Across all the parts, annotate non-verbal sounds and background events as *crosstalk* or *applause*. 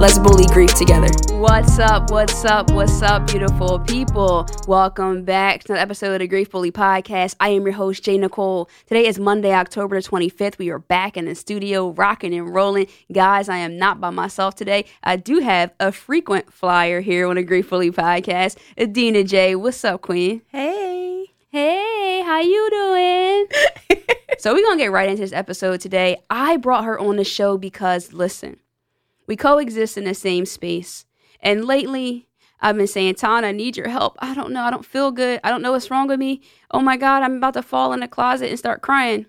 Let's bully grief together. What's up? What's up? What's up, beautiful people? Welcome back to another episode of the Grief Bully Podcast. I am your host, Jay Nicole. Today is Monday, October the 25th. We are back in the studio, rocking and rolling. Guys, I am not by myself today. I do have a frequent flyer here on the Grief Bully Podcast. Adena Jay. What's up, Queen? Hey. Hey, how you doing? *laughs* so we're gonna get right into this episode today. I brought her on the show because listen, we coexist in the same space. And lately, I've been saying, Tana, I need your help. I don't know. I don't feel good. I don't know what's wrong with me. Oh my God, I'm about to fall in the closet and start crying.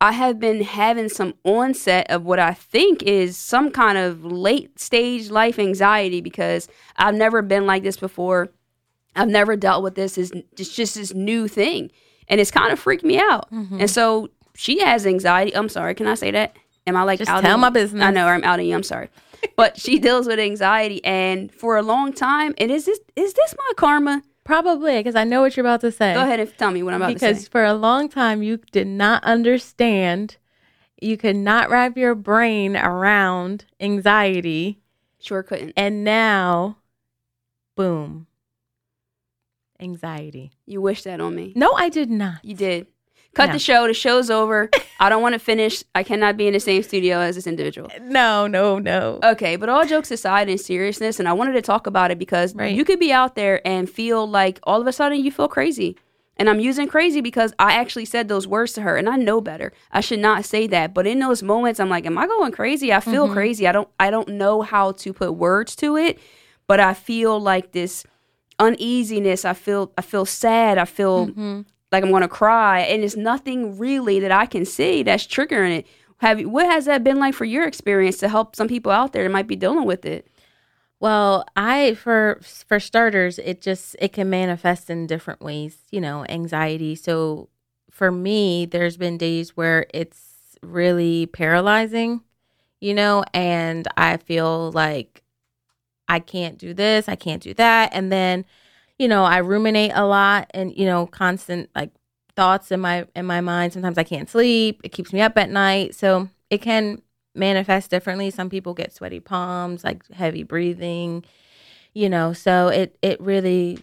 I have been having some onset of what I think is some kind of late stage life anxiety because I've never been like this before. I've never dealt with this. It's it's just this new thing. And it's kind of freaked me out. Mm-hmm. And so she has anxiety. I'm sorry. Can I say that? Am I like Just out tell my business. I know I'm outing you. I'm sorry. But she *laughs* deals with anxiety and for a long time, and is this is this my karma? Probably, because I know what you're about to say. Go ahead and tell me what I'm about to Because for a long time, you did not understand. You could not wrap your brain around anxiety. Sure couldn't. And now, boom, anxiety. You wish that on me. No, I did not. You did. Cut No. the show. The show's over. I don't want to finish. I cannot be in the same studio as this individual. No, no, no. Okay, but all jokes aside in seriousness, and I wanted to talk about it because Right. you could be out there and feel like all of a sudden you feel crazy. And I'm using crazy because I actually said those words to her and I know better. I should not say that. But in those moments I'm like, am I going crazy? I feel mm-hmm. crazy. I don't I don't know how to put words to it, but I feel like this uneasiness. I feel I feel sad. I feel mm-hmm. Like I'm gonna cry. And it's nothing really that I can see that's triggering it. Have you, what has that been like for your experience to help some people out there that might be dealing with it? Well, I for for starters, it just it can manifest in different ways, you know, anxiety. So for me, there's been days where it's really paralyzing, you know, and I feel like I can't do this, I can't do that, and then you know, I ruminate a lot and you know, constant like thoughts in my in my mind. Sometimes I can't sleep. It keeps me up at night. So it can manifest differently. Some people get sweaty palms, like heavy breathing, you know. So it it really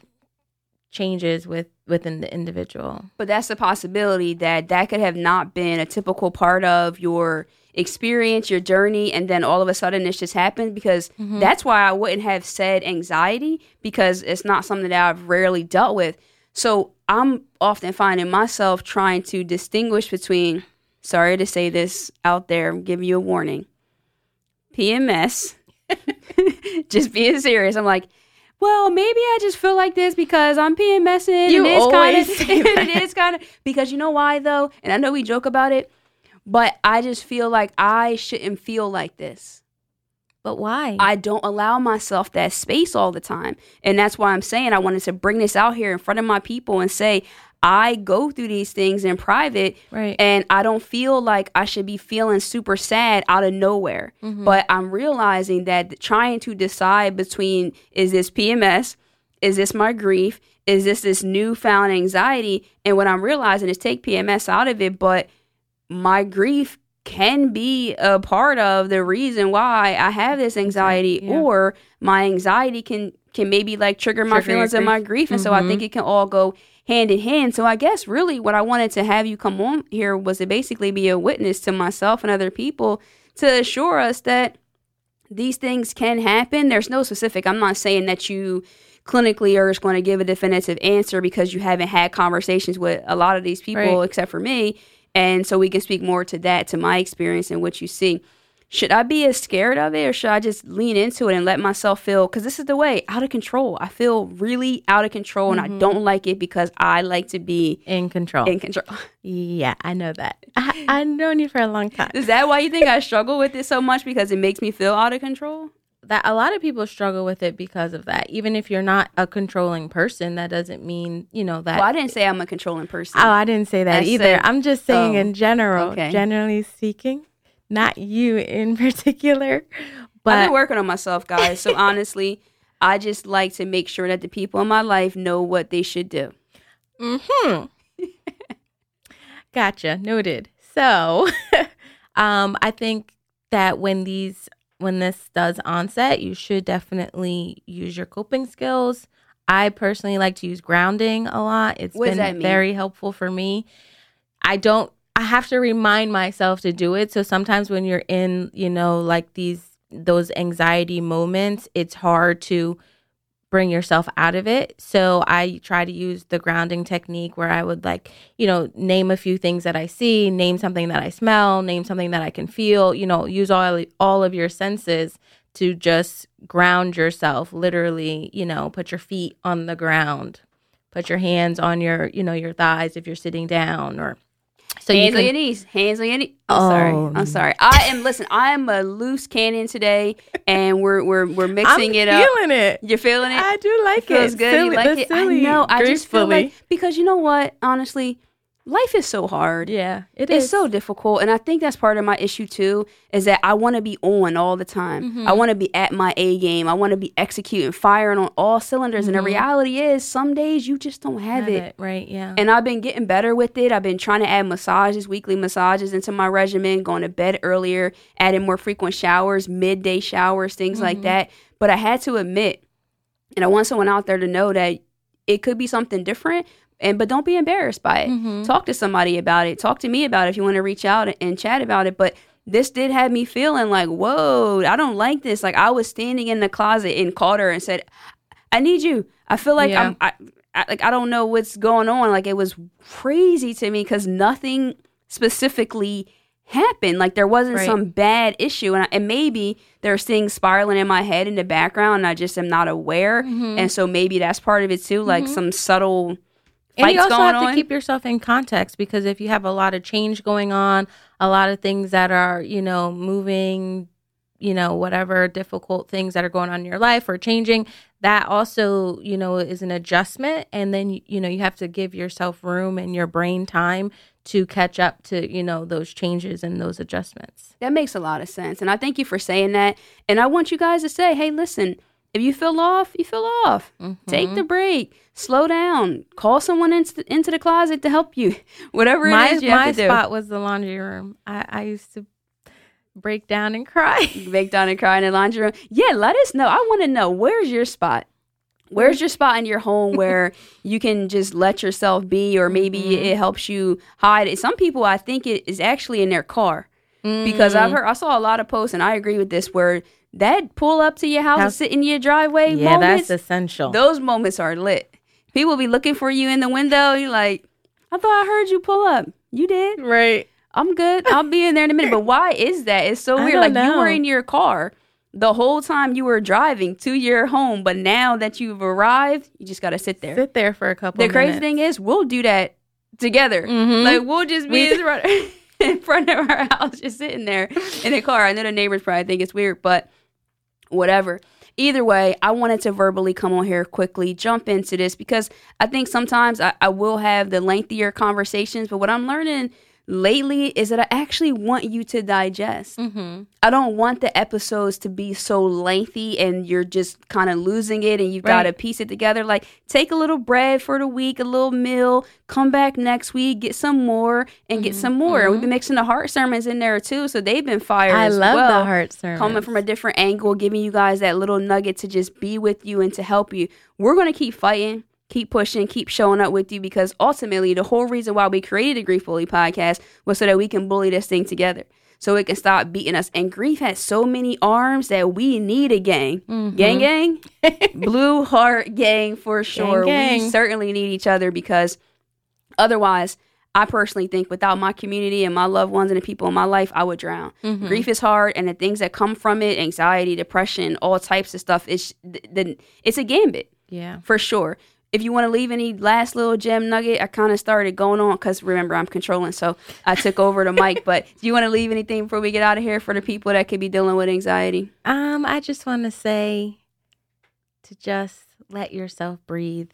changes with within the individual. But that's a possibility that that could have not been a typical part of your experience, your journey, and then all of a sudden this just happened because mm-hmm. that's why I wouldn't have said anxiety because it's not something that I've rarely dealt with. So I'm often finding myself trying to distinguish between, sorry to say this out there, I'm giving you a warning, PMS, *laughs* just being serious. I'm like, well, maybe I just feel like this because I'm PMSing. You and it's always of, say that. it is kind of *laughs* because you know why though, and I know we joke about it, but I just feel like I shouldn't feel like this. But why? I don't allow myself that space all the time. And that's why I'm saying I wanted to bring this out here in front of my people and say, I go through these things in private Right. and I don't feel like I should be feeling super sad out of nowhere. Mm-hmm. But I'm realizing that trying to decide between is this PMS, is this my grief, is this this newfound anxiety? And what I'm realizing is take PMS out of it, but my grief can be a part of the reason why I have this anxiety yeah. or my anxiety can can maybe like trigger my Trigger feelings of my grief. grief and so I mm-hmm. think it can all go hand in hand. So I guess really what I wanted to have you come on here was to basically be a witness to myself and other people to assure us that these things can happen. There's no specific. I'm not saying that you clinically are just going to give a definitive answer because you haven't had conversations with a lot of these people Right. except for me. And so we can speak more to that, to my experience and what you see. Should I be as scared of it or should I just lean into it and let myself feel? Because this is the way out of control. I feel really out of control and I mm-hmm. don't like it because I like to be in control. in control. *laughs* yeah, I know that. I, I've known you for a long time. Is that why you think I struggle with it so much because it makes me feel out of control? that a lot of people struggle with it because of that. Even if you're not a controlling person, that doesn't mean you know that. Well, I didn't say I'm a controlling person. oh, I didn't say that I either. said- I'm just saying oh, in general, okay. generally speaking, not you in *laughs* particular, But I've been working on myself, guys. So *laughs* honestly, I just like to make sure that the people in my life know what they should do. hmm Gotcha. Noted. So, *laughs* um, I think that when these when this does onset, you should definitely use your coping skills. I personally like to use grounding a lot. It's What been very helpful for me. I don't I have to remind myself to do it. So sometimes when you're in, you know, like these those anxiety moments, it's hard to bring yourself out of it. So I try to use the grounding technique where I would like, you know, name a few things that I see, name something that I smell, name something that I can feel, you know, use all all of your senses to just ground yourself, literally, you know, put your feet on the ground. Put your hands on your, you know, your thighs if you're sitting down or so hands you on can your knees. Hands on your knees. I'm Oh. sorry. I'm sorry. I am. Listen, I am a loose cannon today, and we're we're we're *laughs* mixing it up. I'm it up. feeling it. You're feeling it. I do like it feels it. good. Silly, you like it. silly, I know. I just feel like because you know what? Honestly, life is so hard. yeah, it it's is so difficult, and I think that's part of my issue too. Is that I want to be on all the time. Mm-hmm. I want to be at my A game. I want to be executing, firing on all cylinders. And the reality is, some days you just don't have, Mm-hmm. Have it. it, right? Yeah. And I've been getting better with it. I've been trying to add massages, weekly massages into my regimen, going to bed earlier, adding more frequent showers, midday showers, things like that. But I had to admit, and I want someone out there to know that it could be something different. And but don't be embarrassed by it. Talk to somebody about it. Talk to me about it if you want to reach out and chat about it. But this did have me feeling like, whoa, I don't like this. Like I was standing in the closet and called her and said, I need you. I feel like Yeah. I'm I, I like I don't know what's going on. Like it was crazy to me because nothing specifically happened. Like there wasn't Right. some bad issue, and, I, and maybe there's things spiraling in my head in the background, and I just am not aware. Mm-hmm. And so maybe that's part of it too, like some subtle and you also going have on. to keep yourself in context because if you have a lot of change going on, a lot of things that are, you know, moving, you know, whatever difficult things that are going on in your life or changing, that also, you know, is an adjustment. And then, you know, you have to give yourself room and your brain time to catch up to, you know, those changes and those adjustments. That makes a lot of sense. And I thank you for saying that. And I want you guys to say, hey, listen, if you feel off, you feel off. Take Mm-hmm. the break. Slow down. Call someone into, into the closet to help you. *laughs* Whatever it my is you my have to spot was the laundry room. I, I used to break down and cry. *laughs* do. Bake down and cry in the laundry room. Yeah, let us know. I want to know where's your spot? Where's your spot in your home *laughs* where you can just let yourself be, or maybe Mm-hmm. it helps you hide it? Some people, I think, it is actually in their car. because Mm. I've heard I saw a lot of posts and I agree with this where that pull up to your house and House- sit in your driveway yeah, moments, that's essential. those moments are lit. People be looking for you in the window. You're like, I thought I heard you pull up. You did. right. I'm good. I'll be in there in a minute. But why is that? It's so weird. Like you were in your car the whole time you were driving to your home, but now that you've arrived, you just gotta sit there. Sit there for a couple. The crazy minutes. thing is, we'll do that together. Mhm. Like we'll just be in front, *laughs* in front of our *laughs* house, just sitting there in the car. I know the neighbors probably think it's weird, but whatever. Either way, I wanted to verbally come on here quickly, jump into this because I think sometimes I, I will have the lengthier conversations, but what I'm learning lately is that I actually want you to digest. Mm-hmm. I don't want the episodes to be so lengthy and you're just kind of losing it and you've got to piece it together. Like, take a little bread for the week, a little meal, come back next week, get some more, and get some more. We've been mixing the heart sermons in there too, so they've been fire. I love well the heart sermon. coming from a different angle, giving you guys that little nugget to just be with you and to help you. We're going to keep fighting, keep pushing, keep showing up with you because ultimately, the whole reason why we created the Grief Bully podcast was so that we can bully this thing together. So it can stop beating us. And grief has so many arms that we need a gang. Mm-hmm. Gang, gang. *laughs* Blue heart gang for sure. gang. We certainly need each other because otherwise, I personally think without my community and my loved ones and the people in my life, I would drown. Mm-hmm. Grief is hard, and the things that come from it anxiety, depression, all types of stuff it's, the, the, it's a gambit yeah. for sure. If you want to leave any last little gem nugget, I kind of started going on because remember I'm controlling, so I took over the mic. But *laughs* do you want to leave anything before we get out of here for the people that could be dealing with anxiety? Um, I just want to say to just let yourself breathe.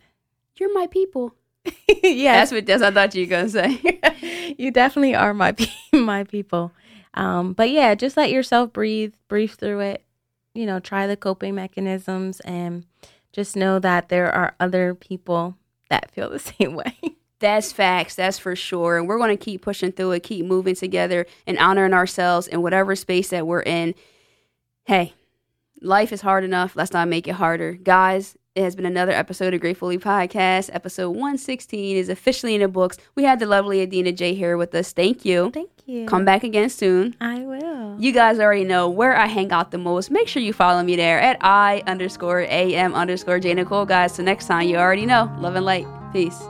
You're my people. *laughs* yeah, That's what that's I thought you were gonna say. *laughs* you definitely are my my people. Um, but yeah, just let yourself breathe, breathe through it. You know, try the coping mechanisms, and just know that there are other people that feel the *laughs* same way. That's facts. That's for sure. And we're going to keep pushing through it, keep moving together, and honoring ourselves in whatever space that we're in. Hey, life is hard enough. Let's not make it harder. Guys, it has been another episode of Grief Bully Podcast. Episode 116 is officially in the books. We had the lovely Adena Jay here with us. Thank you. Thank you. Come back again soon. I will. You guys already know where I hang out the most. Make sure you follow me there at I underscore AM underscore J Nicole. Guys, so next time you already know. Love and light. Peace.